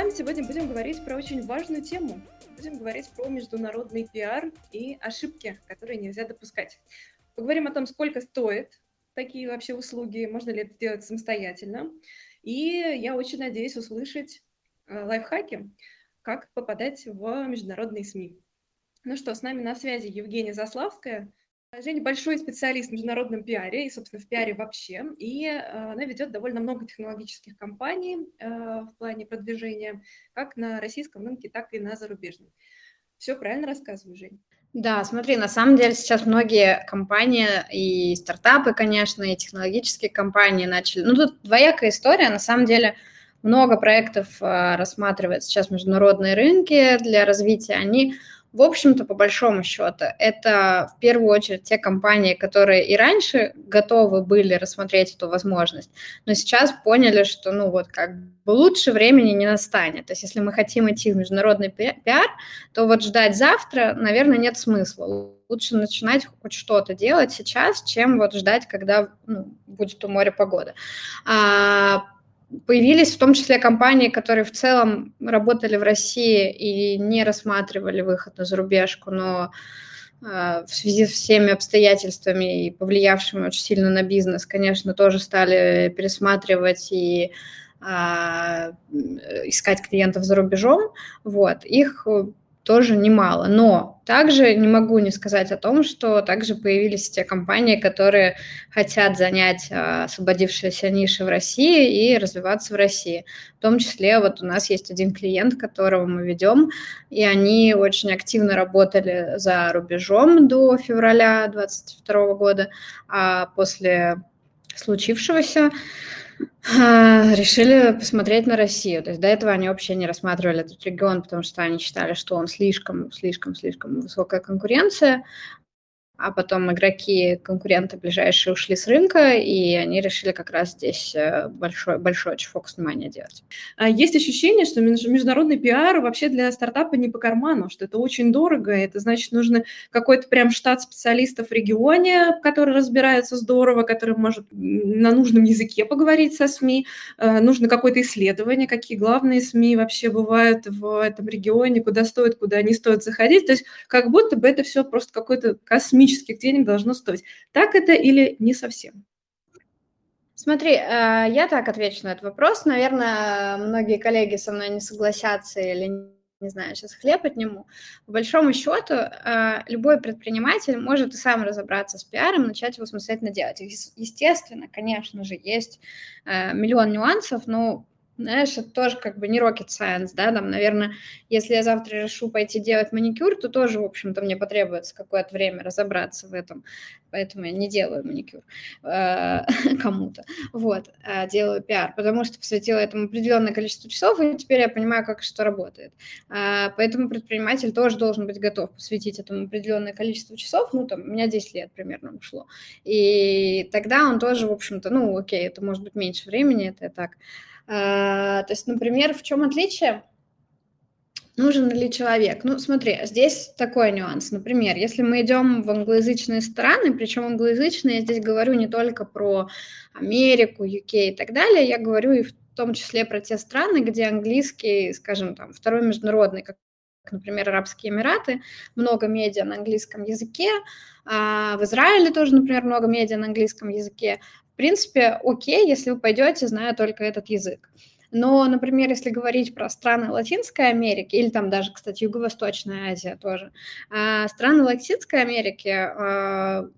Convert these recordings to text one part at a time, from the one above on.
Вами сегодня будем говорить про очень важную тему. Будем говорить про международный пиар и ошибки, которые нельзя допускать. Поговорим о том, сколько стоит такие вообще услуги, можно ли это сделать самостоятельно. И я очень надеюсь услышать э, лайфхаки, как попадать в международные СМИ. Ну что, с нами на связи Евгения Заславская. Женя большой специалист в международном пиаре и, собственно, в пиаре вообще. И э, она ведет довольно много технологических компаний э, в плане продвижения, как на российском рынке, так и на зарубежном. Все правильно рассказываю, Жень? Да, смотри, на самом деле сейчас многие компании и стартапы, конечно, и технологические компании начали. Ну, тут двоякая история. На самом деле много проектов э, рассматривает сейчас международные рынки для развития. Они в общем-то, по большому счету, это в первую очередь те компании, которые и раньше готовы были рассмотреть эту возможность, но сейчас поняли, что, ну, вот как бы лучше времени не настанет. То есть, если мы хотим идти в международный пиар, то вот ждать завтра, наверное, нет смысла. Лучше начинать хоть что-то делать сейчас, чем вот ждать, когда ну, будет у моря погода. А, Появились в том числе компании, которые в целом работали в России и не рассматривали выход на зарубежку, но э, в связи с всеми обстоятельствами и повлиявшими очень сильно на бизнес, конечно, тоже стали пересматривать и а, искать клиентов за рубежом. Вот. Их тоже немало. Но также не могу не сказать о том, что также появились те компании, которые хотят занять а, освободившиеся ниши в России и развиваться в России. В том числе вот у нас есть один клиент, которого мы ведем, и они очень активно работали за рубежом до февраля 2022 года, а после случившегося решили посмотреть на Россию. То есть до этого они вообще не рассматривали этот регион, потому что они считали, что он слишком, слишком, слишком высокая конкуренция а потом игроки, конкуренты ближайшие ушли с рынка, и они решили как раз здесь э, большой, большой очень фокус внимания делать. А есть ощущение, что международный пиар вообще для стартапа не по карману, что это очень дорого, это значит, нужно какой-то прям штат специалистов в регионе, который разбирается здорово, который может на нужном языке поговорить со СМИ, э, нужно какое-то исследование, какие главные СМИ вообще бывают в этом регионе, куда стоит, куда не стоит заходить, то есть как будто бы это все просто какой-то космический космических денег должно стоить. Так это или не совсем? Смотри, э, я так отвечу на этот вопрос. Наверное, многие коллеги со мной не согласятся или не знаю, сейчас хлеб отниму. По большому счету, э, любой предприниматель может и сам разобраться с пиаром, начать его самостоятельно делать. Естественно, конечно же, есть э, миллион нюансов, но знаешь, это тоже как бы не rocket science, да, там, наверное, если я завтра решу пойти делать маникюр, то тоже, в общем-то, мне потребуется какое-то время разобраться в этом, поэтому я не делаю маникюр э, кому-то, вот, а делаю пиар, потому что посвятила этому определенное количество часов, и теперь я понимаю, как что работает. А, поэтому предприниматель тоже должен быть готов посвятить этому определенное количество часов, ну, там, у меня 10 лет примерно ушло, и тогда он тоже, в общем-то, ну, окей, это может быть меньше времени, это так, а, то есть, например, в чем отличие? Нужен ли человек? Ну, смотри, здесь такой нюанс. Например, если мы идем в англоязычные страны, причем англоязычные, я здесь говорю не только про Америку, UK и так далее, я говорю и в том числе про те страны, где английский, скажем, там, второй международный, как например, Арабские Эмираты, много медиа на английском языке, а в Израиле тоже, например, много медиа на английском языке принципе, окей, если вы пойдете, зная только этот язык. Но, например, если говорить про страны Латинской Америки, или там даже, кстати, Юго-Восточная Азия тоже, а, страны Латинской Америки, а,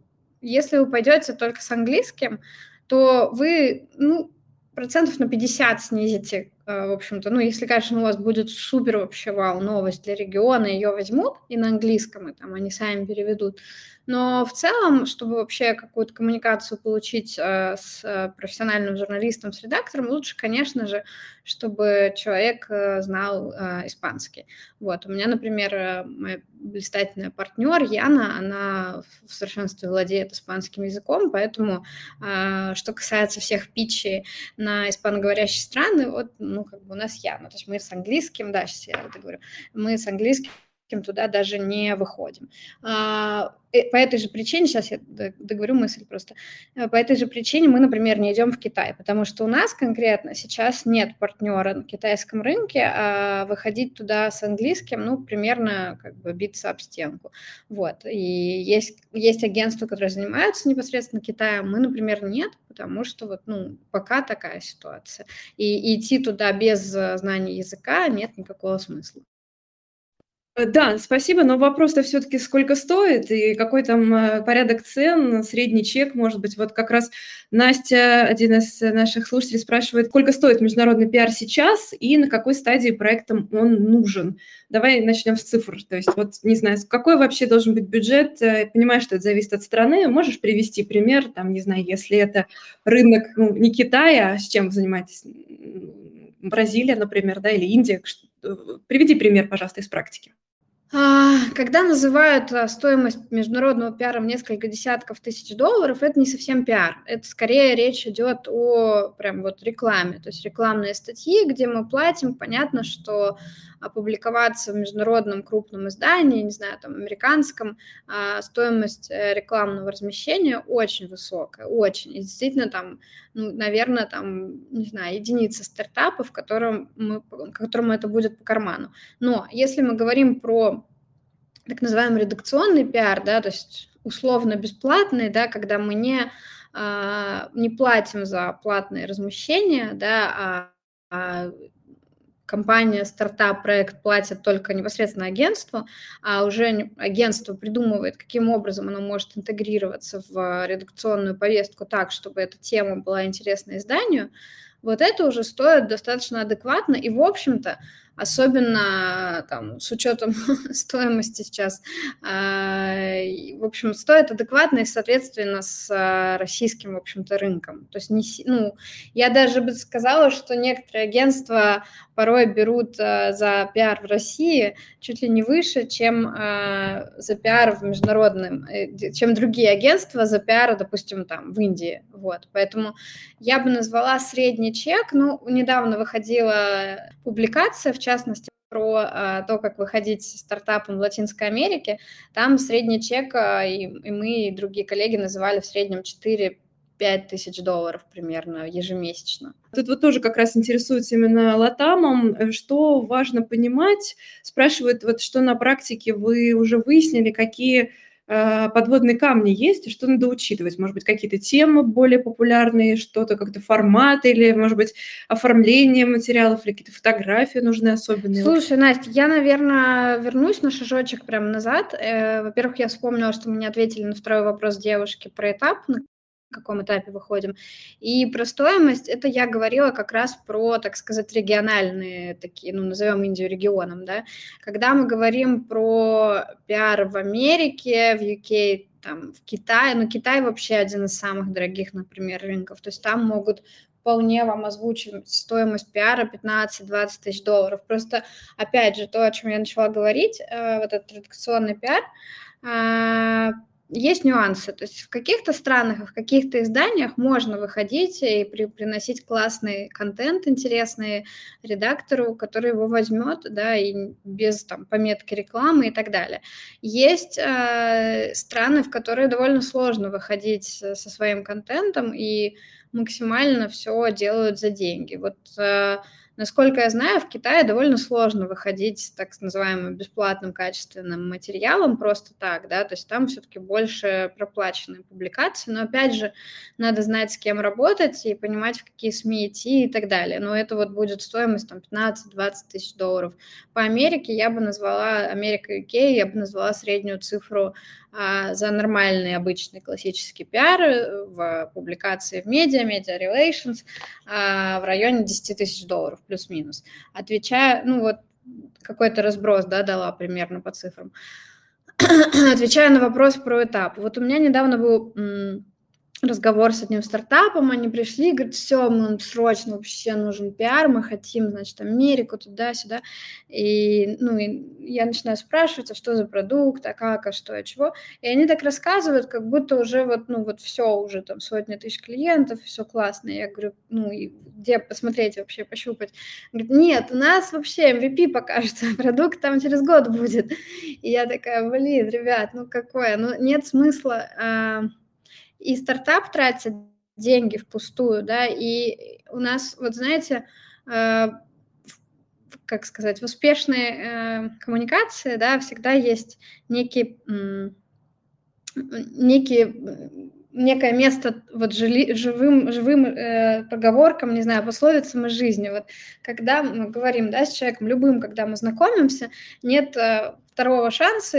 если вы пойдете только с английским, то вы, ну, процентов на 50 снизите в общем-то, ну, если, конечно, у вас будет супер вообще вау новость для региона, ее возьмут и на английском, и там они сами переведут. Но в целом, чтобы вообще какую-то коммуникацию получить э, с э, профессиональным журналистом, с редактором, лучше, конечно же, чтобы человек знал испанский. Вот, у меня, например, моя блистательная партнер Яна, она в совершенстве владеет испанским языком, поэтому, что касается всех питчей на испаноговорящие страны, вот, ну, как бы у нас Яна, то есть мы с английским, да, сейчас я это говорю, мы с английским туда даже не выходим. А, э, по этой же причине, сейчас я договорю мысль просто, э, по этой же причине мы, например, не идем в Китай, потому что у нас конкретно сейчас нет партнера на китайском рынке, а выходить туда с английским, ну, примерно как бы биться об стенку. Вот, и есть, есть агентства, которые занимаются непосредственно Китаем, мы, например, нет, потому что вот, ну, пока такая ситуация. И, и идти туда без э, знания языка нет никакого смысла. Э, да, спасибо, но вопрос-то все-таки сколько стоит и какой там э, порядок цен, средний чек, может быть. Вот как раз Настя, один из наших слушателей, спрашивает, сколько стоит международный пиар сейчас и на какой стадии проектам он нужен. Давай начнем с цифр. То есть вот, не знаю, какой вообще должен быть бюджет. Я понимаю, что это зависит от страны. Можешь привести пример, там, не знаю, если это рынок ну, не Китая, а с чем вы занимаетесь? Бразилия, например, да, или Индия. Э, приведи пример, пожалуйста, из практики. А, когда называют а, стоимость международного пиара в несколько десятков тысяч долларов, это не совсем пиар. Это скорее речь идет о прям вот рекламе. То есть рекламные статьи, где мы платим, понятно, что опубликоваться в международном крупном издании, не знаю, там, американском, а, стоимость э, рекламного размещения очень высокая, очень. И действительно там, ну, наверное, там, не знаю, единицы стартапов, которым мы, которым это будет по карману. Но если мы говорим про так называемый редакционный пиар, да, то есть условно бесплатный, да, когда мы не, а, не платим за платные размещения, да, а, а компания, стартап, проект платит только непосредственно агентству, а уже агентство придумывает, каким образом оно может интегрироваться в редакционную повестку так, чтобы эта тема была интересна изданию, вот это уже стоит достаточно адекватно. И, в общем-то, особенно там, с учетом стоимости сейчас, э, в общем, стоит адекватно и, соответственно, с э, российским, в общем-то, рынком. То есть, не, ну, я даже бы сказала, что некоторые агентства порой берут э, за пиар в России чуть ли не выше, чем за пиар в международном, э, чем другие агентства за пиар, допустим, там, в Индии. Вот. Поэтому я бы назвала средний чек. Ну, недавно выходила публикация в частности, про а, то, как выходить стартапом в Латинской Америке, там средний чек, а, и, и мы, и другие коллеги называли в среднем 4 5 тысяч долларов примерно ежемесячно. Тут вот тоже как раз интересуется именно латамом. Что важно понимать? Спрашивают, вот что на практике вы уже выяснили, какие подводные камни есть, и что надо учитывать? Может быть, какие-то темы более популярные, что-то, как-то формат, или, может быть, оформление материалов, или какие-то фотографии нужны особенные? Слушай, Настя, я, наверное, вернусь на шажочек прямо назад. Э, во-первых, я вспомнила, что мы не ответили на второй вопрос девушки про этап, каком этапе выходим. И про стоимость, это я говорила как раз про, так сказать, региональные такие, ну, назовем Индию регионом, да. Когда мы говорим про пиар в Америке, в UK, там, в Китае, ну, Китай вообще один из самых дорогих, например, рынков, то есть там могут вполне вам озвучить стоимость пиара 15-20 тысяч долларов. Просто, опять же, то, о чем я начала говорить, э, вот этот редакционный пиар, э, есть нюансы. То есть в каких-то странах, в каких-то изданиях можно выходить и при, приносить классный контент, интересный редактору, который его возьмет, да, и без там пометки рекламы и так далее. Есть э, страны, в которые довольно сложно выходить со своим контентом и максимально все делают за деньги. Вот э, Насколько я знаю, в Китае довольно сложно выходить с так называемым бесплатным качественным материалом просто так, да, то есть там все-таки больше проплаченные публикации, но опять же, надо знать, с кем работать и понимать, в какие СМИ идти и так далее. Но это вот будет стоимость там 15-20 тысяч долларов. По Америке я бы назвала, Америка UK, я бы назвала среднюю цифру за нормальный, обычный, классический пиар э, в публикации в медиа, медиа relations а, в районе 10 тысяч долларов, плюс-минус. Отвечая, ну вот какой-то разброс, да, дала примерно по цифрам. Отвечая на вопрос про этап. Вот у меня недавно был разговор с одним стартапом, они пришли, говорят, все, мы срочно вообще нужен пиар, мы хотим, значит, Америку туда-сюда, и, ну, и я начинаю спрашивать, а что за продукт, а как, а что, а чего, и они так рассказывают, как будто уже вот, ну, вот все, уже там сотни тысяч клиентов, все классно, я говорю, ну, и где посмотреть вообще, пощупать, говорит, нет, у нас вообще MVP покажется, продукт там через год будет, и я такая, блин, ребят, ну, какое, ну, нет смысла, а и стартап тратит деньги впустую, да, и у нас, вот знаете, э, как сказать, в успешной э, коммуникации, да, всегда есть некий, некий некое место вот жили, живым, живым э, поговоркам, не знаю, пословицам из жизни. Вот когда мы говорим, да, с человеком любым, когда мы знакомимся, нет э, второго шанса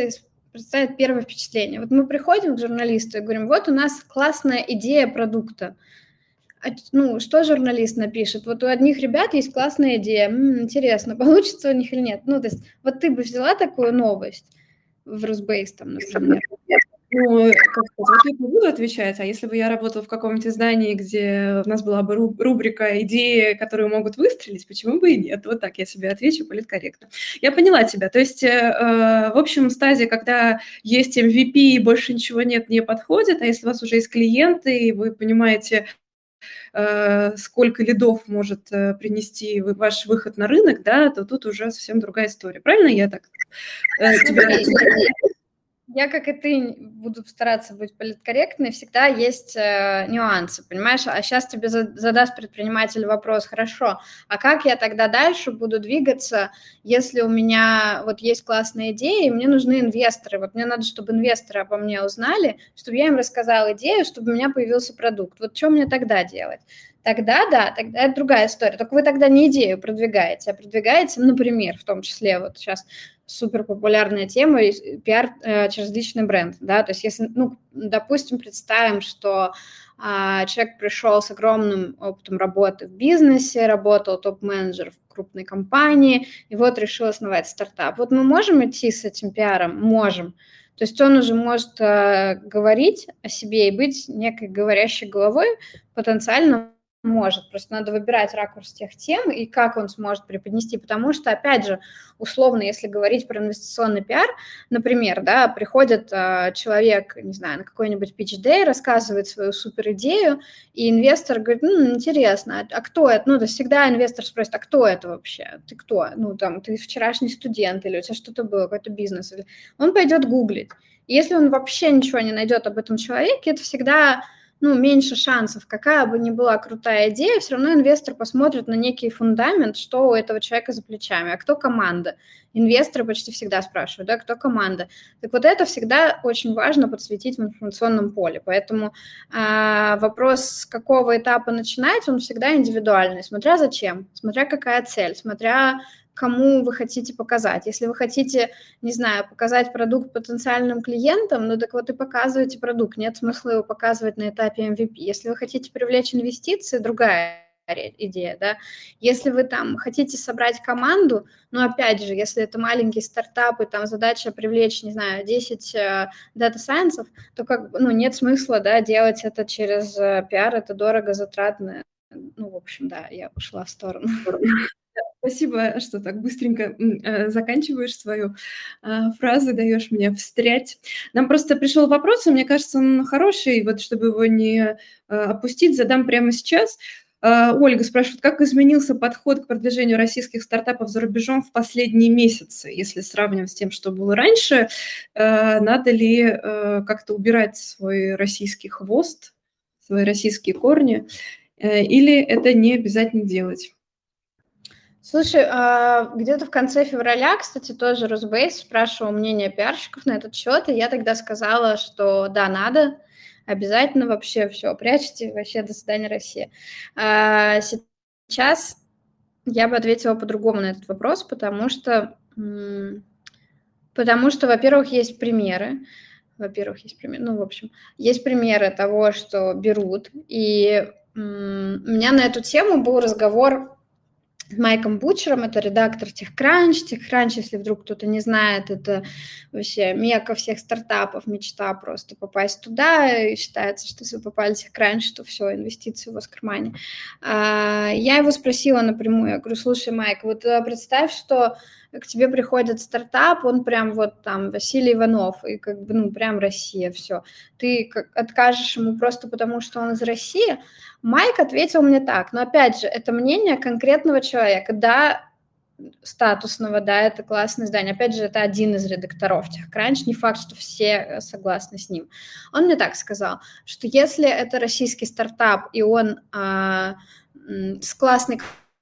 представить первое впечатление. Вот мы приходим к журналисту и говорим, вот у нас классная идея продукта. А, ну, что журналист напишет? Вот у одних ребят есть классная идея, М-м, интересно, получится у них или нет. Ну, то есть вот ты бы взяла такую новость в Росбейс, там, например, ну, как сказать, вот не буду отвечать, а если бы я работала в каком-нибудь издании, где у нас была бы рубрика «Идеи, которые могут выстрелить», почему бы и нет? Вот так я себе отвечу политкорректно. Я поняла тебя. То есть, э, э в общем, стадия, когда есть MVP и больше ничего нет, не подходит, а если у вас уже есть клиенты, и вы понимаете, э, сколько лидов может э, принести ваш выход на рынок, да, то тут уже совсем другая история. Правильно я так э, тебя... Я, как и ты, буду стараться быть политкорректной. Всегда есть э, нюансы, понимаешь? А сейчас тебе задаст предприниматель вопрос, хорошо, а как я тогда дальше буду двигаться, если у меня вот есть классная идея, и мне нужны инвесторы. Вот мне надо, чтобы инвесторы обо мне узнали, чтобы я им рассказала идею, чтобы у меня появился продукт. Вот что мне тогда делать? Тогда да, тогда это другая история. Только вы тогда не идею продвигаете, а продвигаете, например, в том числе вот сейчас супер популярная тема пиар э, через личный бренд, да, то есть если, ну, допустим, представим, что а, человек пришел с огромным опытом работы в бизнесе, работал топ-менеджер в крупной компании, и вот решил основать стартап. Вот мы можем идти с этим пиаром? Можем. То есть он уже может э, говорить о себе и быть некой говорящей головой потенциально может. Просто надо выбирать ракурс тех тем и как он сможет преподнести, потому что, опять же, условно, если говорить про инвестиционный пиар, например, да, приходит э, человек, не знаю, на какой-нибудь pitch day, рассказывает свою супер идею, и инвестор говорит, ну, интересно, а, кто это? Ну, то есть всегда инвестор спросит, а кто это вообще? Ты кто? Ну, там, ты вчерашний студент или у тебя что-то было, какой-то бизнес. Он пойдет гуглить. если он вообще ничего не найдет об этом человеке, это всегда ну, меньше шансов. Какая бы ни была крутая идея, все равно инвестор посмотрит на некий фундамент, что у этого человека за плечами, а кто команда. Инвесторы почти всегда спрашивают, да, кто команда. Так вот это всегда очень важно подсветить в информационном поле. Поэтому э, вопрос, с какого этапа начинать, он всегда индивидуальный, смотря зачем, смотря какая цель, смотря кому вы хотите показать. Если вы хотите, не знаю, показать продукт потенциальным клиентам, ну так вот и показывайте продукт. Нет смысла его показывать на этапе MVP. Если вы хотите привлечь инвестиции, другая идея, да. Если вы там хотите собрать команду, но опять же, если это маленький стартап, и там задача привлечь, не знаю, 10 э, data science ов, то как ну, нет смысла, да, делать это через э, пиар, это дорого, затратно. Ну, в общем, да, я ушла в сторону. Спасибо, что так быстренько э, заканчиваешь свою э, фразу, даешь мне встрять. Нам просто пришел вопрос, и мне кажется, он хороший, вот чтобы его не э, опустить, задам прямо сейчас. Ольга спрашивает, как изменился подход к продвижению российских стартапов за рубежом в последние месяцы, если сравнивать с тем, что было раньше, надо ли как-то убирать свой российский хвост, свои российские корни, или это не обязательно делать? Слушай, а, где-то в конце февраля, кстати, тоже Росбейс спрашивал мнение пиарщиков на этот счет, и я тогда сказала, что да, надо, обязательно вообще все, прячьте, вообще до свидания, Россия. А, сейчас я бы ответила по-другому на этот вопрос, потому что, потому что, во-первых, есть примеры, во-первых, есть пример, ну, в общем, есть примеры того, что берут, и у меня на эту тему был разговор Майком Бучером, это редактор TechCrunch. TechCrunch, если вдруг кто-то не знает, это вообще мека всех стартапов, мечта просто попасть туда. И считается, что если вы попали в TechCrunch, то все, инвестиции у вас в кармане. А, я его спросила напрямую, я говорю, слушай, Майк, вот э, представь, что к тебе приходит стартап, он прям вот там Василий Иванов, и как бы, ну, прям Россия, все. Ты откажешь ему просто потому, что он из России? Майк ответил мне так, но опять же, это мнение конкретного человека, да, статусного, да, это классное здание. Опять же, это один из редакторов TechCrunch, не факт, что все э, согласны с ним. Он мне так сказал, что если это российский стартап, и он а, с классной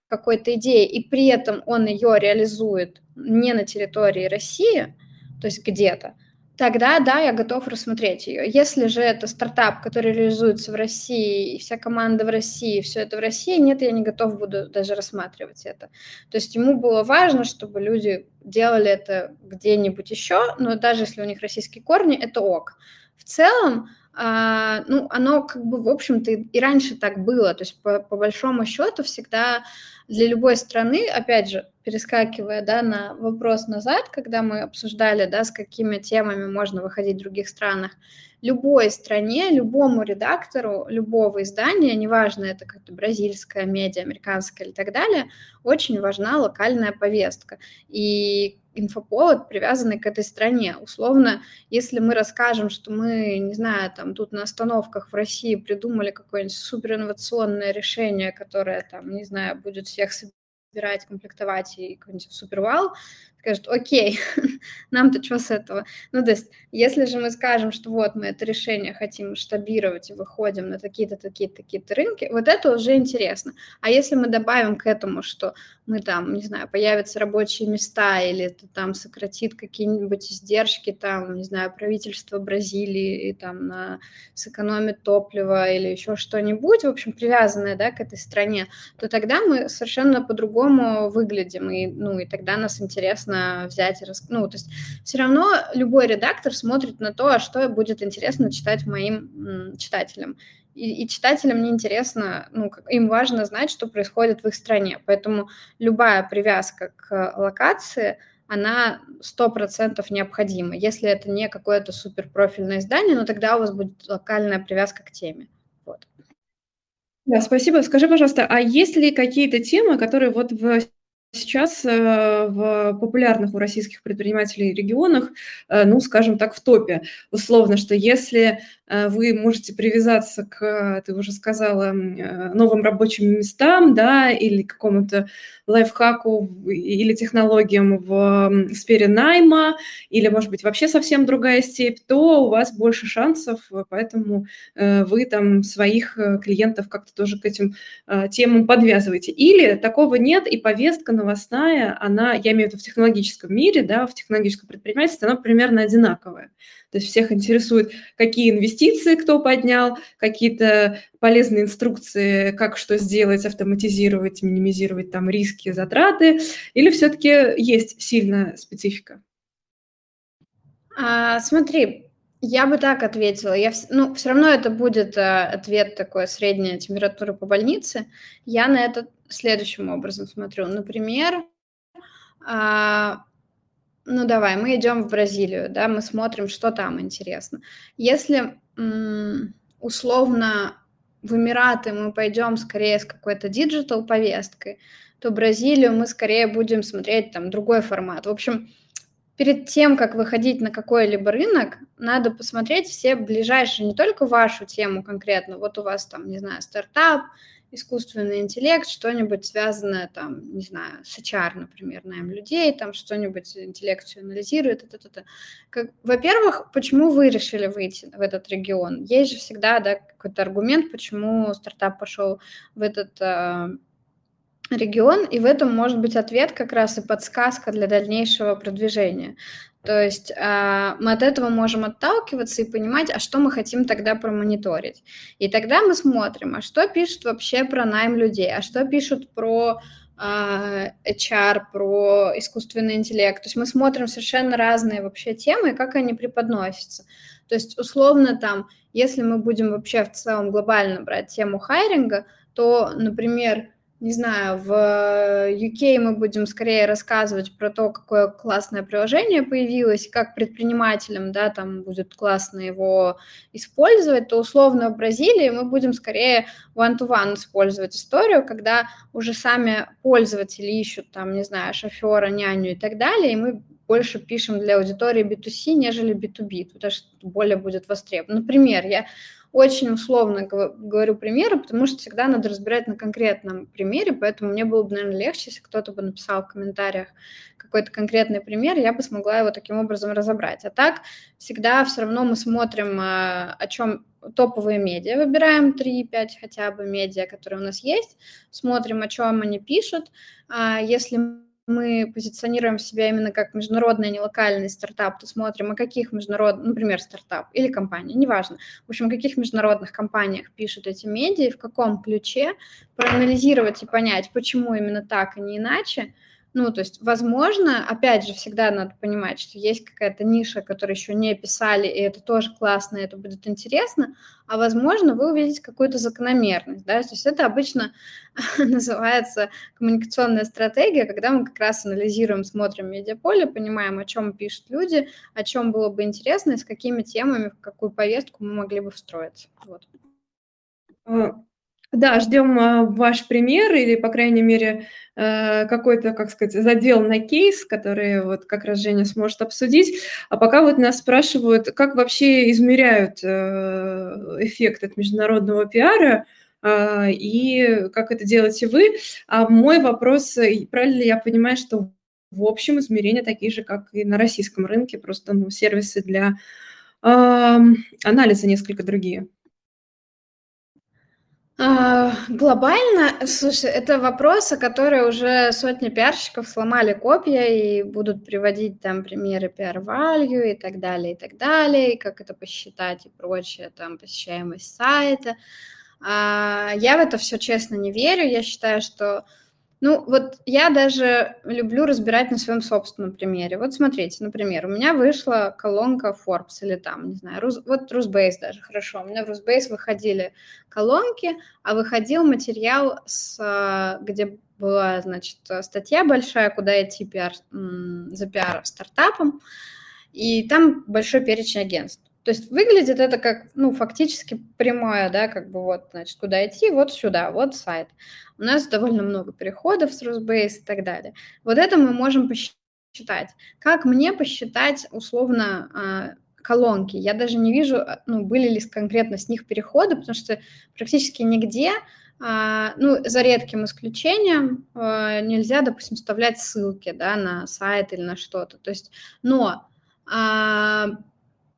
какой-то идеи, и при этом он ее реализует не на территории России, то есть где-то, тогда да, я готов рассмотреть ее. Если же это стартап, который реализуется в России, и вся команда в России, все это в России, нет, я не готов буду даже рассматривать это. То есть ему было важно, чтобы люди делали это где-нибудь еще, но даже если у них российские корни, это ок. В целом, а, ну, оно как бы, в общем-то, и раньше так было. То есть, по, по большому счету, всегда для любой страны, опять же, перескакивая да, на вопрос назад, когда мы обсуждали, да, с какими темами можно выходить в других странах, любой стране, любому редактору любого издания, неважно, это как-то бразильская медиа, американская или так далее, очень важна локальная повестка. И инфоповод, привязанный к этой стране. Условно, если мы расскажем, что мы, не знаю, там тут на остановках в России придумали какое-нибудь суперинновационное решение, которое там, не знаю, будет всех собирать, комплектовать и какой-нибудь супервал, скажут, окей, нам-то что с этого? Ну, то есть, если же мы скажем, что вот мы это решение хотим масштабировать и выходим на такие-то, такие-то, такие-то рынки, вот это уже интересно. А если мы добавим к этому, что мы там, не знаю, появятся рабочие места или это там сократит какие-нибудь издержки, там, не знаю, правительство Бразилии и там на, сэкономит топливо или еще что-нибудь, в общем, привязанное, да, к этой стране, то тогда мы совершенно по-другому выглядим, и, ну, и тогда нас интересно интересно взять и рас... Ну, то есть все равно любой редактор смотрит на то, что будет интересно читать моим читателям. И, и читателям не интересно, ну, им важно знать, что происходит в их стране. Поэтому любая привязка к локации, она сто процентов необходима. Если это не какое-то суперпрофильное издание, но тогда у вас будет локальная привязка к теме. Вот. Да, спасибо. Скажи, пожалуйста, а есть ли какие-то темы, которые вот в сейчас э, в популярных у российских предпринимателей регионах, э, ну, скажем так, в топе. Условно, что если э, вы можете привязаться к, ты уже сказала, новым рабочим местам, да, или какому-то лайфхаку или технологиям в сфере найма, или, может быть, вообще совсем другая степь, то у вас больше шансов, поэтому вы там своих клиентов как-то тоже к этим темам подвязываете. Или такого нет, и повестка новостная, она, я имею в виду в технологическом мире, да, в технологическом предпринимательстве, она примерно одинаковая. То есть всех интересует, какие инвестиции кто поднял, какие-то полезные инструкции, как что сделать, автоматизировать, минимизировать там риски, затраты, или все-таки есть сильная специфика? А, смотри, я бы так ответила. Я, ну, все равно это будет а, ответ такой средняя температура по больнице. Я на это следующим образом смотрю. Например, а, ну давай, мы идем в Бразилию, да, мы смотрим, что там интересно. Если условно в Эмираты мы пойдем скорее с какой-то digital повесткой, то Бразилию мы скорее будем смотреть там другой формат. В общем, перед тем, как выходить на какой-либо рынок, надо посмотреть все ближайшие, не только вашу тему конкретно, вот у вас там, не знаю, стартап, искусственный интеллект, что-нибудь связанное там, не знаю, с HR, например, найм людей, там что-нибудь интеллекцию анализирует. Это, это, это. Во-первых, почему вы решили выйти в этот регион? Есть же всегда да, какой-то аргумент, почему стартап пошел в этот э, регион, и в этом может быть ответ как раз и подсказка для дальнейшего продвижения. То есть э, мы от этого можем отталкиваться и понимать, а что мы хотим тогда промониторить. И тогда мы смотрим, а что пишут вообще про найм людей, а что пишут про э, HR, про искусственный интеллект. То есть мы смотрим совершенно разные вообще темы, как они преподносятся. То есть, условно, там, если мы будем вообще в целом глобально брать тему хайринга, то, например, не знаю, в UK мы будем скорее рассказывать про то, какое классное приложение появилось, как предпринимателям, да, там будет классно его использовать, то условно в Бразилии мы будем скорее one-to-one использовать историю, когда уже сами пользователи ищут там, не знаю, шофера, няню и так далее, и мы больше пишем для аудитории B2C, нежели B2B, потому что более будет востребован. Например, я очень условно говорю примеры, потому что всегда надо разбирать на конкретном примере, поэтому мне было бы, наверное, легче, если кто-то бы написал в комментариях какой-то конкретный пример, я бы смогла его таким образом разобрать. А так всегда все равно мы смотрим, а, о чем топовые медиа, выбираем 3-5 хотя бы медиа, которые у нас есть, смотрим, о чем они пишут. А если мы позиционируем себя именно как международный, а не локальный стартап, то смотрим, о каких международных, например, стартап или компания, неважно, в общем, о каких международных компаниях пишут эти медиа, в каком ключе, проанализировать и понять, почему именно так, а не иначе – ну, то есть, возможно, опять же, всегда надо понимать, что есть какая-то ниша, которую еще не писали, и это тоже классно, и это будет интересно, а возможно, вы увидите какую-то закономерность, да, то есть это обычно называется коммуникационная стратегия, когда мы как раз анализируем, смотрим медиаполе, понимаем, о чем пишут люди, о чем было бы интересно, и с какими темами, в какую повестку мы могли бы встроиться. Вот. Да, ждем а, ваш пример или, по крайней мере, э, какой-то, как сказать, задел на кейс, который вот как раз Женя сможет обсудить. А пока вот нас спрашивают, как вообще измеряют э, эффект от международного пиара, а, и как это делаете вы. А мой вопрос, правильно ли я понимаю, что в общем измерения такие же, как и на российском рынке, просто ну, сервисы для анализа несколько другие? А, глобально, слушай, это вопросы, которые уже сотни пиарщиков сломали копья и будут приводить там примеры PR-value и так далее, и так далее, и как это посчитать и прочее, там, посещаемость сайта. А, я в это все честно не верю. Я считаю, что ну, вот я даже люблю разбирать на своем собственном примере. Вот смотрите, например, у меня вышла колонка Forbes или там, не знаю, Рус, вот Rusbase даже, хорошо. У меня в Rusbase выходили колонки, а выходил материал, с, где была, значит, статья большая, куда идти пиар, за пиар стартапом, и там большой перечень агентств. То есть выглядит это как, ну, фактически прямое, да, как бы вот, значит, куда идти, вот сюда, вот сайт. У нас довольно много переходов с Rusbase и так далее. Вот это мы можем посчитать. Как мне посчитать, условно, а, колонки? Я даже не вижу, а, ну, были ли конкретно с них переходы, потому что практически нигде а, ну, за редким исключением нельзя, допустим, вставлять ссылки, да, на сайт или на что-то. То есть, но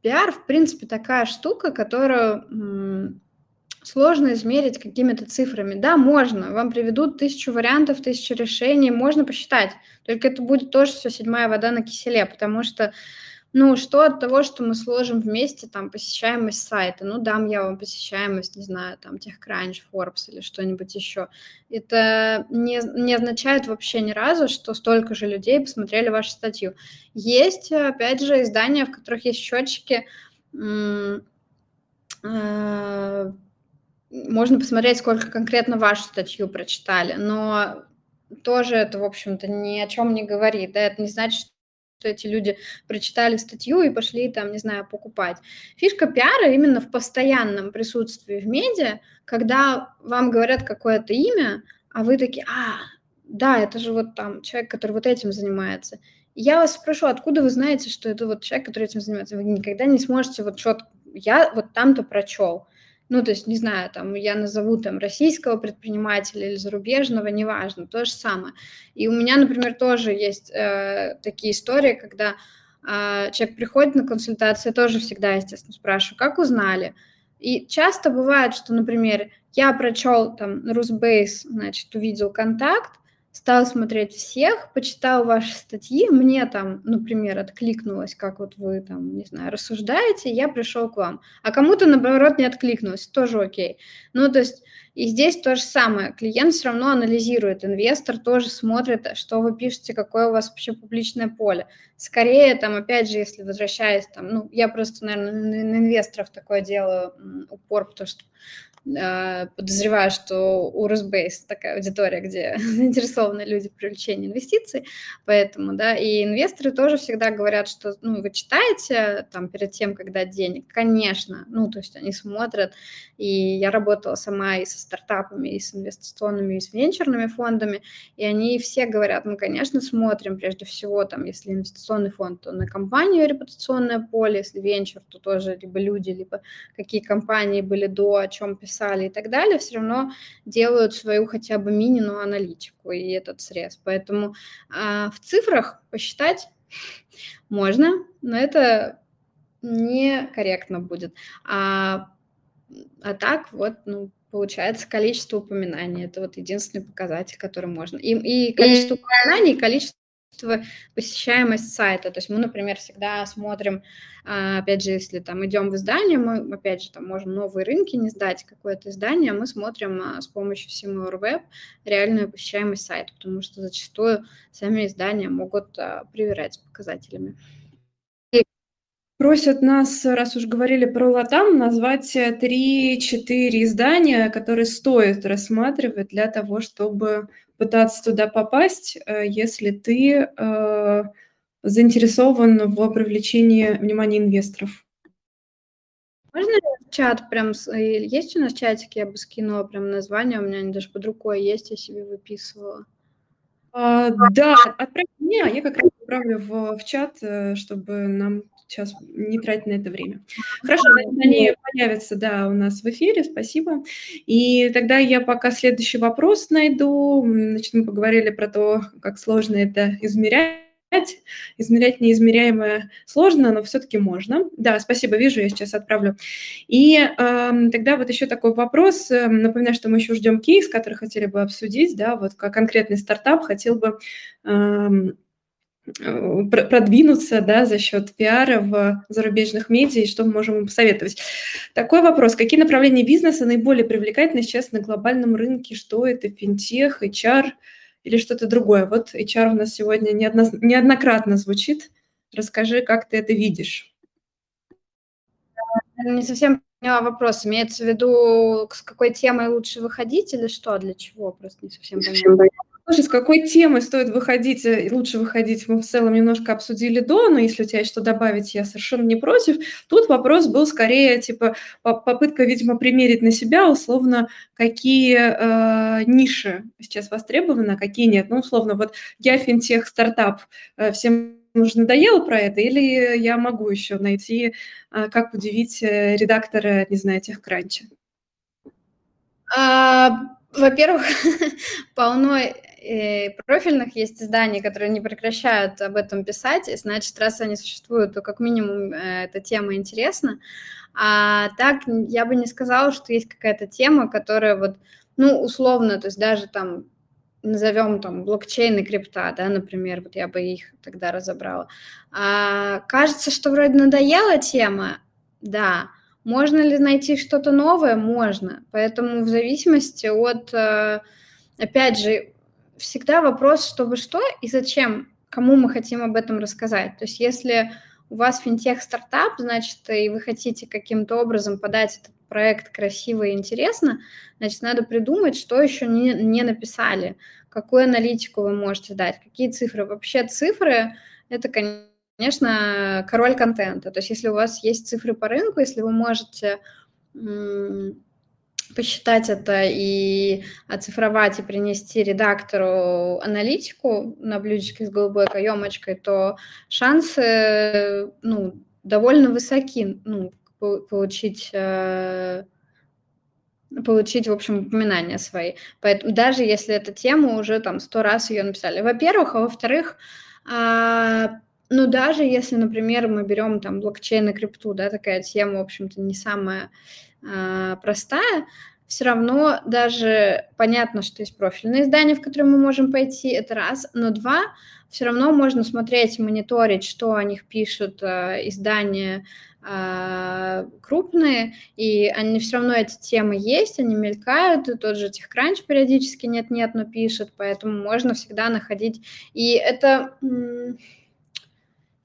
Пиар, в принципе, такая штука, которую сложно измерить какими-то цифрами. Да, можно, вам приведут тысячу вариантов, тысячу решений, можно посчитать, только это будет тоже все седьмая вода на киселе, потому что ну, что от того, что мы сложим вместе там посещаемость сайта? Ну, дам я вам посещаемость, не знаю, там TechCrunch, Forbes или что-нибудь еще. Это не, не означает вообще ни разу, что столько же людей посмотрели вашу статью. Есть, опять же, издания, в которых есть счетчики, э, можно посмотреть, сколько конкретно вашу статью прочитали, но тоже это, в общем-то, ни о чем не говорит. Да? Это не значит, что эти люди прочитали статью и пошли там, не знаю, покупать. Фишка пиара именно в постоянном присутствии в медиа, когда вам говорят какое-то имя, а вы такие, а, да, это же вот там человек, который вот этим занимается. я вас спрошу, откуда вы знаете, что это вот человек, который этим занимается? Вы никогда не сможете вот четко, я вот там-то прочел. Ну, то есть, не знаю, там, я назову там российского предпринимателя или зарубежного, неважно, то же самое. И у меня, например, тоже есть э, такие истории, когда э, человек приходит на консультацию, я тоже всегда, естественно, спрашиваю, как узнали? И часто бывает, что, например, я прочел там Русбейс, значит, увидел контакт, стал смотреть всех, почитал ваши статьи, мне там, например, откликнулось, как вот вы там, не знаю, рассуждаете, я пришел к вам. А кому-то, наоборот, не откликнулось, тоже окей. Ну, то есть и здесь то же самое. Клиент все равно анализирует, инвестор тоже смотрит, что вы пишете, какое у вас вообще публичное поле. Скорее, там, опять же, если возвращаясь, там, ну, я просто, наверное, на инвесторов такое делаю упор, потому что подозреваю, что у Росбейс такая аудитория, где заинтересованы люди в привлечении инвестиций, поэтому, да, и инвесторы тоже всегда говорят, что, ну, вы читаете там перед тем, когда денег, конечно, ну, то есть они смотрят, и я работала сама и со стартапами, и с инвестиционными, и с венчурными фондами, и они все говорят, ну, конечно, смотрим. Прежде всего, там, если инвестиционный фонд, то на компанию репутационное поле, если венчур, то тоже либо люди, либо какие компании были до, о чем писать, писали и так далее, все равно делают свою хотя бы минину аналитику и этот срез. Поэтому а, в цифрах посчитать можно, но это некорректно будет. А, а так вот, ну, получается количество упоминаний. Это вот единственный показатель, который можно. И, и количество упоминаний, и количество посещаемость сайта. То есть мы, например, всегда смотрим, а, опять же, если там идем в издание, мы, опять же, там можем новые рынки не сдать, какое-то издание, мы смотрим а, с помощью Similar Web реальную посещаемость сайта, потому что зачастую сами издания могут а, привирать с показателями. Просят нас, раз уж говорили про Латам, назвать 3-4 издания, которые стоит рассматривать для того, чтобы пытаться туда попасть, э, если ты э, заинтересован в привлечении внимания инвесторов. Можно чат прям, есть у нас чатик, я бы скинула прям название, у меня они даже под рукой есть, я себе выписывала. А, да, отправь мне, а я как раз отправлю в, в чат, э, чтобы нам сейчас не тратить на это время. Хорошо, они появятся, да, у нас в эфире, спасибо. И тогда я пока следующий вопрос найду. Значит, мы поговорили про то, как сложно это измерять измерять неизмеряемое сложно, но все-таки можно. Да, спасибо, вижу, я сейчас отправлю. И э, тогда вот еще такой вопрос. Эм, напоминаю, что мы еще ждем кейс, который хотели бы обсудить, да, вот как конкретный стартап хотел бы э, продвинуться да, за счет пиара в зарубежных медиа и что мы можем им посоветовать. Такой вопрос. Какие направления бизнеса наиболее привлекательны сейчас на глобальном рынке? Что это? Финтех, HR или что-то другое? Вот HR у нас сегодня неодно, неоднократно звучит. Расскажи, как ты это видишь. Не совсем поняла вопрос. Имеется в виду, с какой темой лучше выходить или что, для чего? Просто не совсем поняла. Слушай, с какой темы стоит выходить, э, лучше выходить, мы в целом немножко обсудили до, но если у тебя есть что добавить, я совершенно не против. Тут вопрос был скорее, типа, попытка, видимо, примерить на себя, условно, какие э, ниши сейчас востребованы, а какие нет. Ну, условно, вот я финтех, стартап, э, всем уже надоело про это, или я могу еще найти, э, как удивить редактора, не знаю, тех кранча? А, во-первых, полно э, профильных есть изданий, которые не прекращают об этом писать, и значит, раз они существуют, то как минимум э, эта тема интересна. А так я бы не сказала, что есть какая-то тема, которая вот, ну, условно, то есть даже там назовем там блокчейн и крипта, да, например, вот я бы их тогда разобрала. А, кажется, что вроде надоела тема, да, можно ли найти что-то новое? Можно. Поэтому в зависимости от, э, опять же, всегда вопрос, чтобы что и зачем, кому мы хотим об этом рассказать. То есть если у вас финтех-стартап, значит, и вы хотите каким-то образом подать этот проект красиво и интересно, значит, надо придумать, что еще не, не написали, какую аналитику вы можете дать, какие цифры. Вообще цифры – это, конечно, король контента. То есть если у вас есть цифры по рынку, если вы можете посчитать это и оцифровать и принести редактору аналитику на блюдечке с голубой каемочкой, то шансы ну, довольно высоки ну, получить э, получить, в общем, упоминания свои. Поэтому даже если эта тема уже там сто раз ее написали. Во-первых, а во-вторых, а, ну, даже если, например, мы берем там блокчейн и крипту, да, такая тема, в общем-то, не самая э, простая, все равно даже понятно, что есть профильные издания, в которые мы можем пойти, это раз, но два, все равно можно смотреть, мониторить, что о них пишут э, издания э, крупные, и они все равно эти темы есть, они мелькают, и тот же TechCrunch периодически нет-нет, но пишет, поэтому можно всегда находить. И это,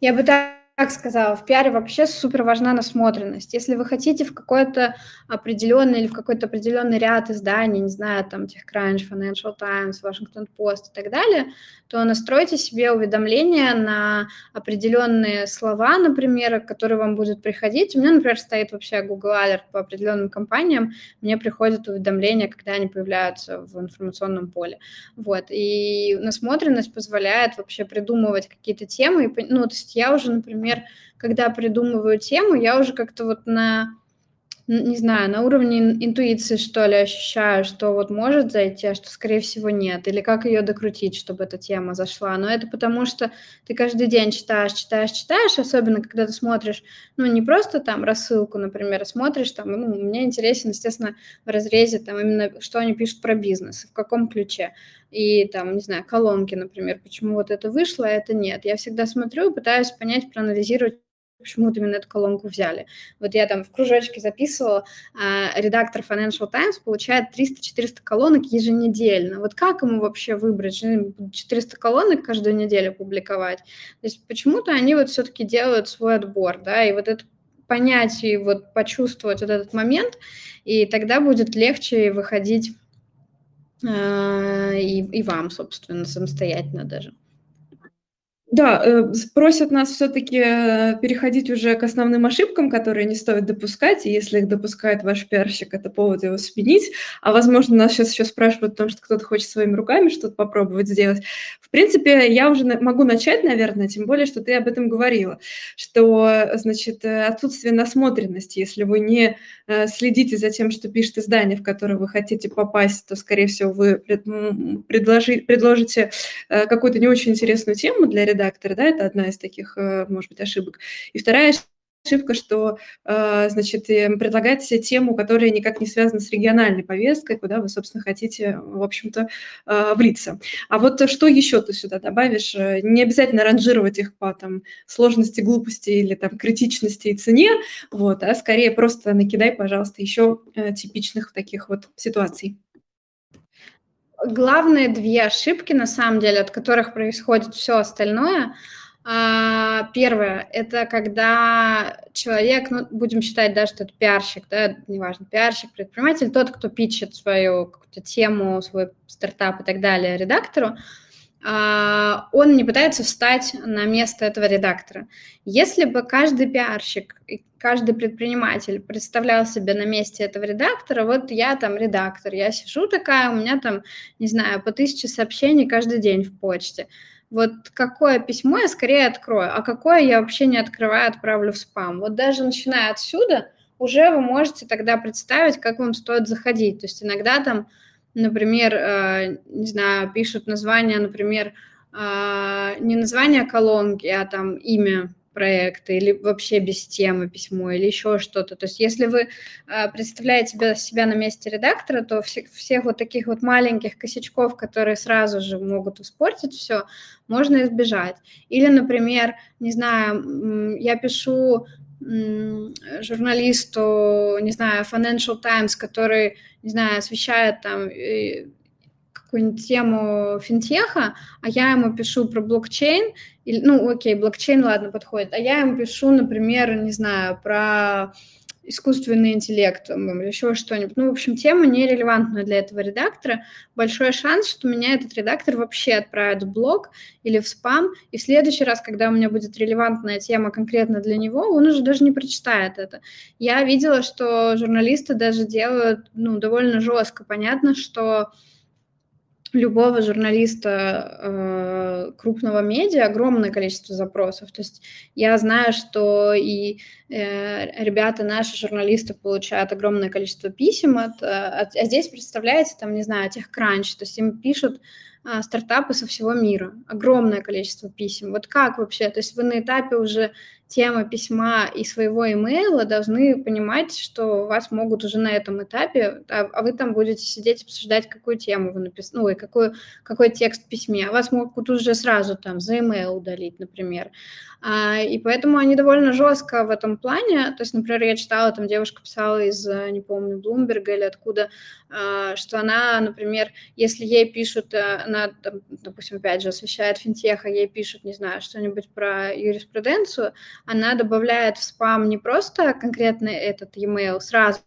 я бы так как сказала, в пиаре вообще супер важна насмотренность. Если вы хотите в какой-то определенный или в какой-то определенный ряд изданий, не знаю, там TechCrunch, Financial Times, Washington Post и так далее, то настройте себе уведомления на определенные слова, например, которые вам будут приходить. У меня, например, стоит вообще Google Alert по определенным компаниям, мне приходят уведомления, когда они появляются в информационном поле. Вот. И насмотренность позволяет вообще придумывать какие-то темы. Ну, то есть я уже, например, например, когда придумываю тему, я уже как-то вот на, не знаю, на уровне интуиции, что ли, ощущаю, что вот может зайти, а что, скорее всего, нет, или как ее докрутить, чтобы эта тема зашла. Но это потому, что ты каждый день читаешь, читаешь, читаешь, особенно когда ты смотришь, ну, не просто там рассылку, например, а смотришь там, ну, мне интересен, естественно, в разрезе там именно, что они пишут про бизнес, в каком ключе и там, не знаю, колонки, например, почему вот это вышло, а это нет. Я всегда смотрю пытаюсь понять, проанализировать, почему вот именно эту колонку взяли. Вот я там в кружочке записывала, а, редактор Financial Times получает 300-400 колонок еженедельно. Вот как ему вообще выбрать? 400 колонок каждую неделю публиковать? То есть почему-то они вот все-таки делают свой отбор, да, и вот это понять и вот почувствовать вот этот момент, и тогда будет легче выходить а, и, и вам, собственно, самостоятельно даже. Да, э, просят нас все-таки э, переходить уже к основным ошибкам, которые не стоит допускать, и если их допускает ваш пиарщик, это повод его сменить, а возможно, нас сейчас еще спрашивают о том, что кто-то хочет своими руками что-то попробовать сделать. В принципе, я уже могу начать, наверное, тем более, что ты об этом говорила, что, значит, э, отсутствие насмотренности, если вы не следите за тем, что пишет издание, в которое вы хотите попасть, то, скорее всего, вы предложи, предложите какую-то не очень интересную тему для редактора, редактора, да, это одна из таких, э, может быть, ошибок. И вторая ошибка, что, э, значит, предлагаете тему, которая никак не связана с региональной повесткой, куда вы, собственно, хотите, в общем-то, э, влиться. А вот что еще ты сюда добавишь? Не обязательно ранжировать их по там, сложности, глупости или там, критичности и цене, вот, а скорее просто накидай, пожалуйста, еще типичных таких вот ситуаций главные две ошибки, на самом деле, от которых происходит все остальное. А, первое – это когда человек, ну, будем считать, да, что это пиарщик, да, неважно, пиарщик, предприниматель, тот, кто пичет свою какую-то тему, свой стартап и так далее редактору, он не пытается встать на место этого редактора. Если бы каждый пиарщик, каждый предприниматель представлял себя на месте этого редактора, вот я там редактор, я сижу такая, у меня там, не знаю, по тысяче сообщений каждый день в почте. Вот какое письмо я скорее открою, а какое я вообще не открываю, отправлю в спам. Вот даже начиная отсюда, уже вы можете тогда представить, как вам стоит заходить. То есть иногда там например, э, не знаю, пишут название, например, э, не название колонки, а там имя проекта или вообще без темы письмо или еще что-то. То есть если вы э, представляете себя, на месте редактора, то все, всех вот таких вот маленьких косячков, которые сразу же могут испортить все, можно избежать. Или, например, не знаю, я пишу журналисту, не знаю, Financial Times, который, не знаю, освещает там какую-нибудь тему финтеха, а я ему пишу про блокчейн, или, ну, окей, блокчейн, ладно, подходит, а я ему пишу, например, не знаю, про искусственный интеллект или еще что-нибудь. Ну, в общем, тема нерелевантная для этого редактора. Большой шанс, что меня этот редактор вообще отправит в блог или в спам, и в следующий раз, когда у меня будет релевантная тема конкретно для него, он уже даже не прочитает это. Я видела, что журналисты даже делают, ну, довольно жестко. Понятно, что любого журналиста э, крупного медиа огромное количество запросов. То есть я знаю, что и э, ребята, наши журналисты, получают огромное количество писем, от, э, от, а здесь, представляете, там, не знаю, тех кранч, то есть им пишут э, стартапы со всего мира, огромное количество писем. Вот как вообще? То есть вы на этапе уже темы письма и своего имейла должны понимать, что вас могут уже на этом этапе, а, а вы там будете сидеть обсуждать, какую тему вы написали, ну, и какой, какой текст в письме. А вас могут уже сразу там за имейл удалить, например. А, и поэтому они довольно жестко в этом плане. То есть, например, я читала, там девушка писала из, не помню, Блумберга или откуда, а, что она, например, если ей пишут, э, она, там, допустим, опять же, освещает финтех, а ей пишут, не знаю, что-нибудь про юриспруденцию, она добавляет в спам не просто конкретно этот e-mail сразу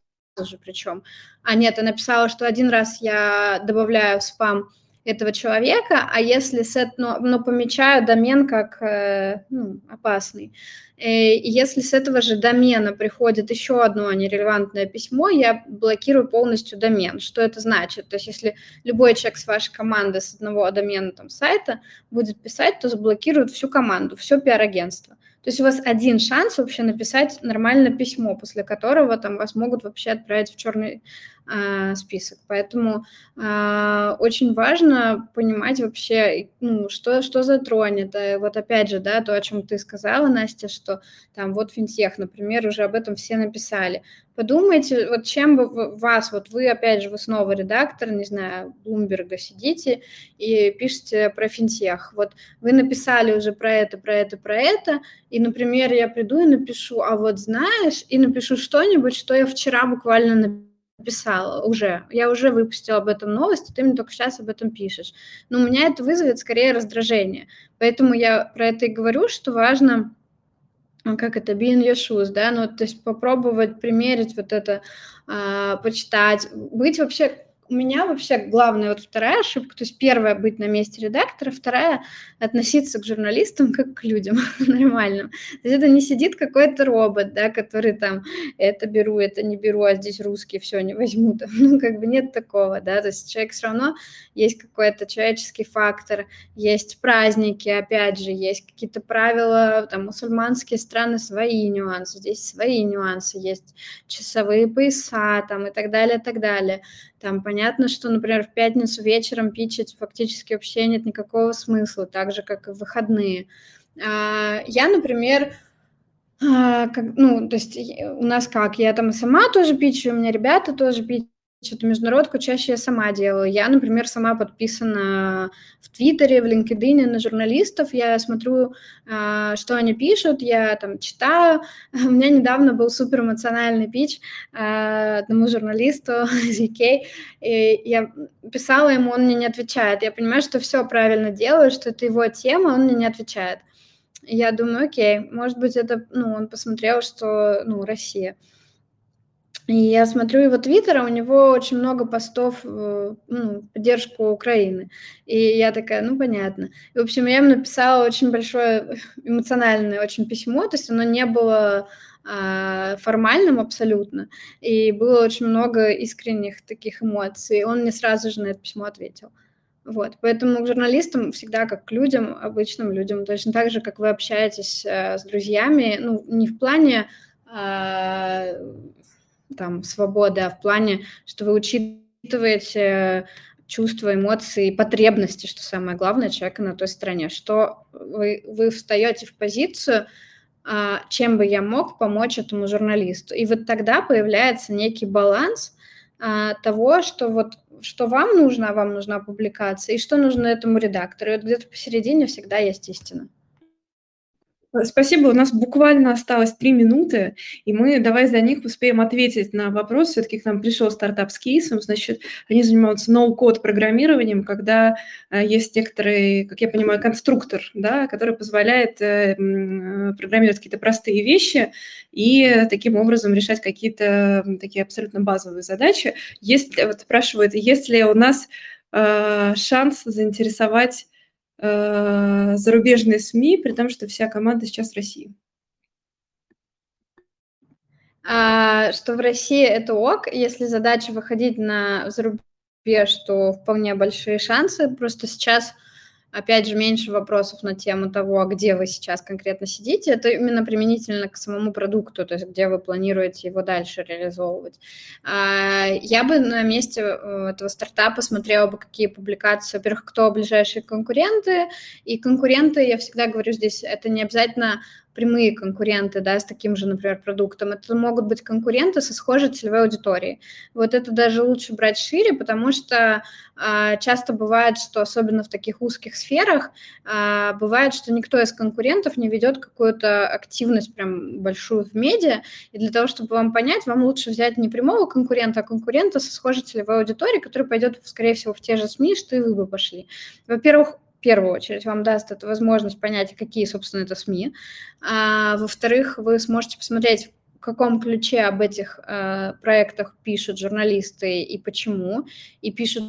же причем, а нет, она написала, что один раз я добавляю в спам этого человека, а если сет, но, но помечаю домен как э, ну, опасный. Э, и если с этого же домена приходит еще одно нерелевантное письмо, я блокирую полностью домен. Что это значит? То есть если любой человек с вашей команды с одного домена там, сайта будет писать, то заблокируют всю команду, все пиар-агентство. То есть у вас один шанс вообще написать нормальное письмо, после которого там вас могут вообще отправить в черный э, список. Поэтому э, очень важно понимать вообще, ну, что, что затронет. И вот опять же, да, то, о чем ты сказала, Настя, что там вот финтех, например, уже об этом все написали. Подумайте, вот чем бы вас, вот вы, опять же, вы снова редактор, не знаю, Блумберга сидите и пишете про финтех. Вот вы написали уже про это, про это, про это, и, например, я приду и напишу, а вот знаешь, и напишу что-нибудь, что я вчера буквально написала писала уже, я уже выпустила об этом новость, а ты мне только сейчас об этом пишешь. Но у меня это вызовет скорее раздражение. Поэтому я про это и говорю, что важно а, как это, be in your shoes, да, ну, то есть попробовать примерить вот это, э, почитать, быть вообще у меня вообще главная вот вторая ошибка, то есть первая быть на месте редактора, вторая относиться к журналистам как к людям нормальным. То есть это не сидит какой-то робот, да, который там это беру, это не беру, а здесь русский все не возьму. Там, ну, как бы нет такого, да, то есть человек все равно есть какой-то человеческий фактор, есть праздники, опять же, есть какие-то правила, там мусульманские страны свои нюансы, здесь свои нюансы, есть часовые пояса там и так далее, и так далее. Там понятно, что, например, в пятницу вечером пичить фактически вообще нет никакого смысла, так же, как и в выходные. А, я, например, а, как, ну, то есть у нас как, я там сама тоже пичу, у меня ребята тоже пичут, что-то международку чаще я сама делаю. Я, например, сама подписана в Твиттере, в LinkedIn на журналистов. Я смотрю, а, что они пишут, я там читаю. У меня недавно был супер эмоциональный пич а, одному журналисту из. И я писала ему, он мне не отвечает. Я понимаю, что все правильно делаю, что это его тема, он мне не отвечает. Я думаю, окей, может быть, это, ну, он посмотрел, что, ну, Россия. И я смотрю его твиттер, а у него очень много постов ну, поддержку Украины. И я такая, ну, понятно. И, в общем, я ему написала очень большое эмоциональное очень письмо, то есть оно не было а, формальным абсолютно, и было очень много искренних таких эмоций. Он мне сразу же на это письмо ответил. Вот, поэтому к журналистам всегда как к людям, обычным людям, точно так же, как вы общаетесь э, с друзьями, ну, не в плане э, там, свободы, а в плане, что вы учитываете чувства, эмоции, потребности, что самое главное, человека на той стороне, что вы, вы встаете в позицию, а, чем бы я мог помочь этому журналисту. И вот тогда появляется некий баланс а, того, что вот что вам нужно, а вам нужна публикация, и что нужно этому редактору. И вот где-то посередине всегда есть истина. Спасибо, у нас буквально осталось три минуты, и мы давай за них успеем ответить на вопрос. Все-таки к нам пришел стартап с кейсом, значит, они занимаются ноу-код программированием, когда э, есть некоторый, как я понимаю, конструктор, да, который позволяет э, программировать какие-то простые вещи и таким образом решать какие-то такие абсолютно базовые задачи. Есть, вот спрашивают, есть ли у нас э, шанс заинтересовать э, зарубежные СМИ, при том, что вся команда сейчас в России? А, что в России это ок, если задача выходить на зарубеж, то вполне большие шансы. Просто сейчас опять же, меньше вопросов на тему того, а где вы сейчас конкретно сидите. Это именно применительно к самому продукту, то есть где вы планируете его дальше реализовывать. А, я бы на месте э, этого стартапа смотрела бы, какие публикации, во-первых, кто ближайшие конкуренты, и конкуренты, я всегда говорю здесь, это не обязательно прямые конкуренты, да, с таким же, например, продуктом. Это могут быть конкуренты со схожей целевой аудиторией. Вот это даже лучше брать шире, потому что а, часто бывает, что особенно в таких узких сферах, а, бывает, что никто из конкурентов не ведет какую-то активность прям большую в медиа, и для того, чтобы вам понять, вам лучше взять не прямого конкурента, а конкурента со схожей целевой аудиторией, который пойдет, скорее всего, в те же СМИ, что и вы бы пошли. Во-первых, первую очередь вам даст это возможность понять, какие, собственно, это СМИ. А, во-вторых, вы сможете посмотреть, в каком ключе об этих э, проектах пишут журналисты и почему, и пишут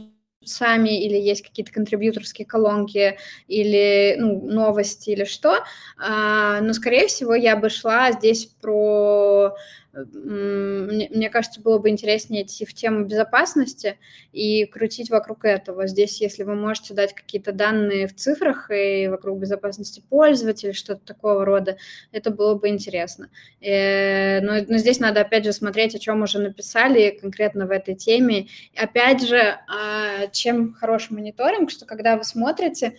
сами, или есть какие-то контрибьюторские колонки, или ну, новости, или что. А, но, скорее всего, я бы шла здесь про мне, мне кажется, было бы интереснее идти в тему безопасности и крутить вокруг этого. Здесь, если вы можете дать какие-то данные в цифрах и вокруг безопасности пользователя, что-то такого рода, это было бы интересно. Э, но, но здесь надо, опять же, смотреть, о чем уже написали конкретно в этой теме. И опять же, а, чем хороший мониторинг, что когда вы смотрите,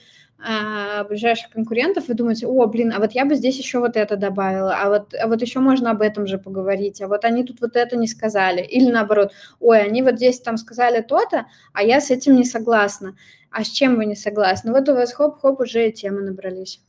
ближайших конкурентов, вы думаете, о, блин, а вот я бы здесь еще вот это добавила, а вот, а вот еще можно об этом же поговорить, а вот они тут вот это не сказали. Или наоборот, ой, они вот здесь там сказали то-то, а я с этим не согласна. А с чем вы не согласны? Вот у вас хоп-хоп уже темы набрались.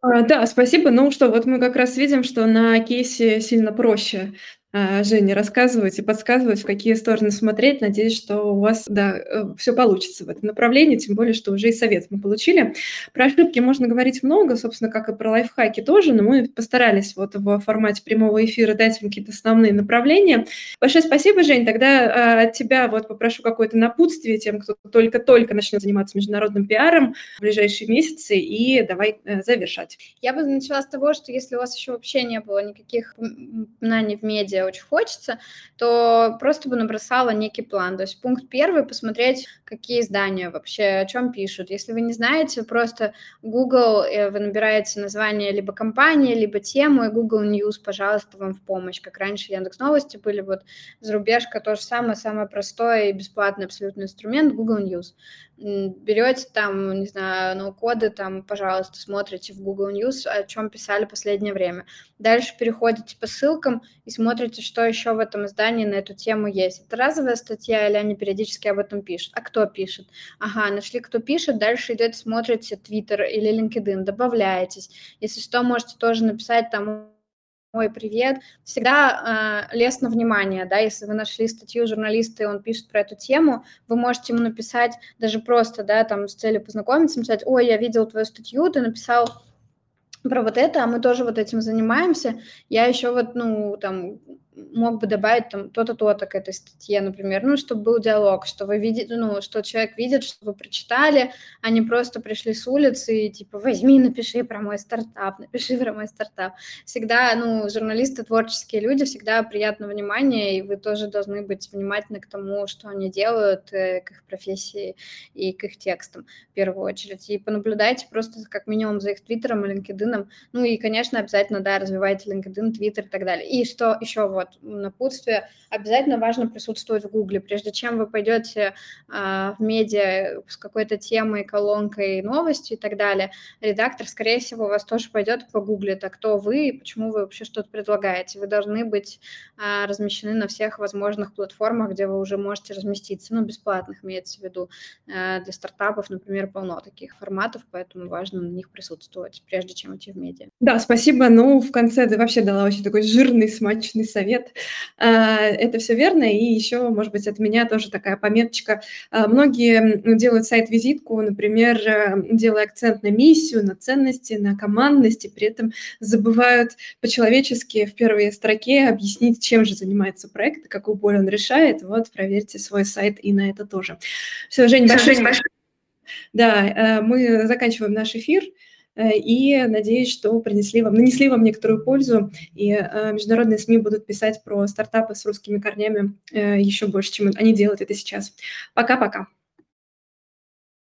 А, да, спасибо. Ну что, вот мы как раз видим, что на кейсе сильно проще а, Жене рассказывать и подсказывать, в какие стороны смотреть. Надеюсь, что у вас, да, э, все получится в этом направлении, тем более, что уже и совет мы получили. Про ошибки можно говорить много, собственно, как и про лайфхаки тоже, но мы постарались вот в формате прямого эфира дать вам какие-то основные направления. Большое спасибо, Жень. Тогда а, от тебя вот попрошу какое-то напутствие тем, кто только-только начнет заниматься международным пиаром в ближайшие месяцы, и давай э, завершать. Я бы начала с того, что если у вас еще вообще не было никаких знаний в медиа, очень хочется, то просто бы набросала некий план. То есть пункт первый – посмотреть, какие издания вообще, о чем пишут. Если вы не знаете, просто Google, э, вы набираете название либо компании, либо тему, и Google News, пожалуйста, вам в помощь. Как раньше Яндекс Новости были, вот зарубежка то же самое, самое простое и бесплатный абсолютно инструмент Google News берете там, не знаю, ноу-коды, там, пожалуйста, смотрите в Google News, о чем писали последнее время. Дальше переходите по ссылкам и смотрите, что еще в этом издании на эту тему есть. Это разовая статья или они периодически об этом пишут? А кто пишет? Ага, нашли, кто пишет, дальше идете, смотрите Twitter или LinkedIn, добавляетесь. Если что, можете тоже написать там Ой, привет. Всегда э, лестно внимание, да, если вы нашли статью журналиста, и он пишет про эту тему, вы можете ему написать даже просто, да, там, с целью познакомиться, написать, ой, я видел твою статью, ты написал про вот это, а мы тоже вот этим занимаемся. Я еще вот, ну, там, мог бы добавить там то-то, то-то к этой статье, например, ну, чтобы был диалог, что вы видите, ну, что человек видит, что вы прочитали, а не просто пришли с улицы и типа возьми, напиши про мой стартап, напиши про мой стартап. Всегда, ну, журналисты, творческие люди, всегда приятно внимание, и вы тоже должны быть внимательны к тому, что они делают, э, к их профессии и к их текстам в первую очередь. И понаблюдайте просто как минимум за их твиттером и LinkedIn. Ну и, конечно, обязательно, да, развивайте LinkedIn, Twitter и так далее. И что еще вот вот напутствие, обязательно важно присутствовать в Гугле. Прежде чем вы пойдете а, в медиа с какой-то темой, колонкой, новостью и так далее, редактор, скорее всего, вас тоже пойдет по Гугле, так кто вы и почему вы вообще что-то предлагаете. Вы должны быть а, размещены на всех возможных платформах, где вы уже можете разместиться, ну, бесплатных имеется в виду. А, для стартапов, например, полно таких форматов, поэтому важно на них присутствовать, прежде чем идти в медиа. Да, спасибо. Ну, в конце ты вообще дала очень такой жирный, смачный совет нет. А, это все верно. И еще, может быть, от меня тоже такая пометочка. А, многие делают сайт-визитку, например, э, делая акцент на миссию, на ценности, на командности, при этом забывают по-человечески в первой строке объяснить, чем же занимается проект, какую боль он решает. Вот, проверьте свой сайт и на это тоже. Все, Жень, большое спасибо. Да, э, мы заканчиваем наш эфир. Э, и надеюсь, что принесли вам, нанесли вам некоторую пользу, и э, международные СМИ будут писать про стартапы с русскими корнями э, еще больше, чем они делают это сейчас. Пока-пока.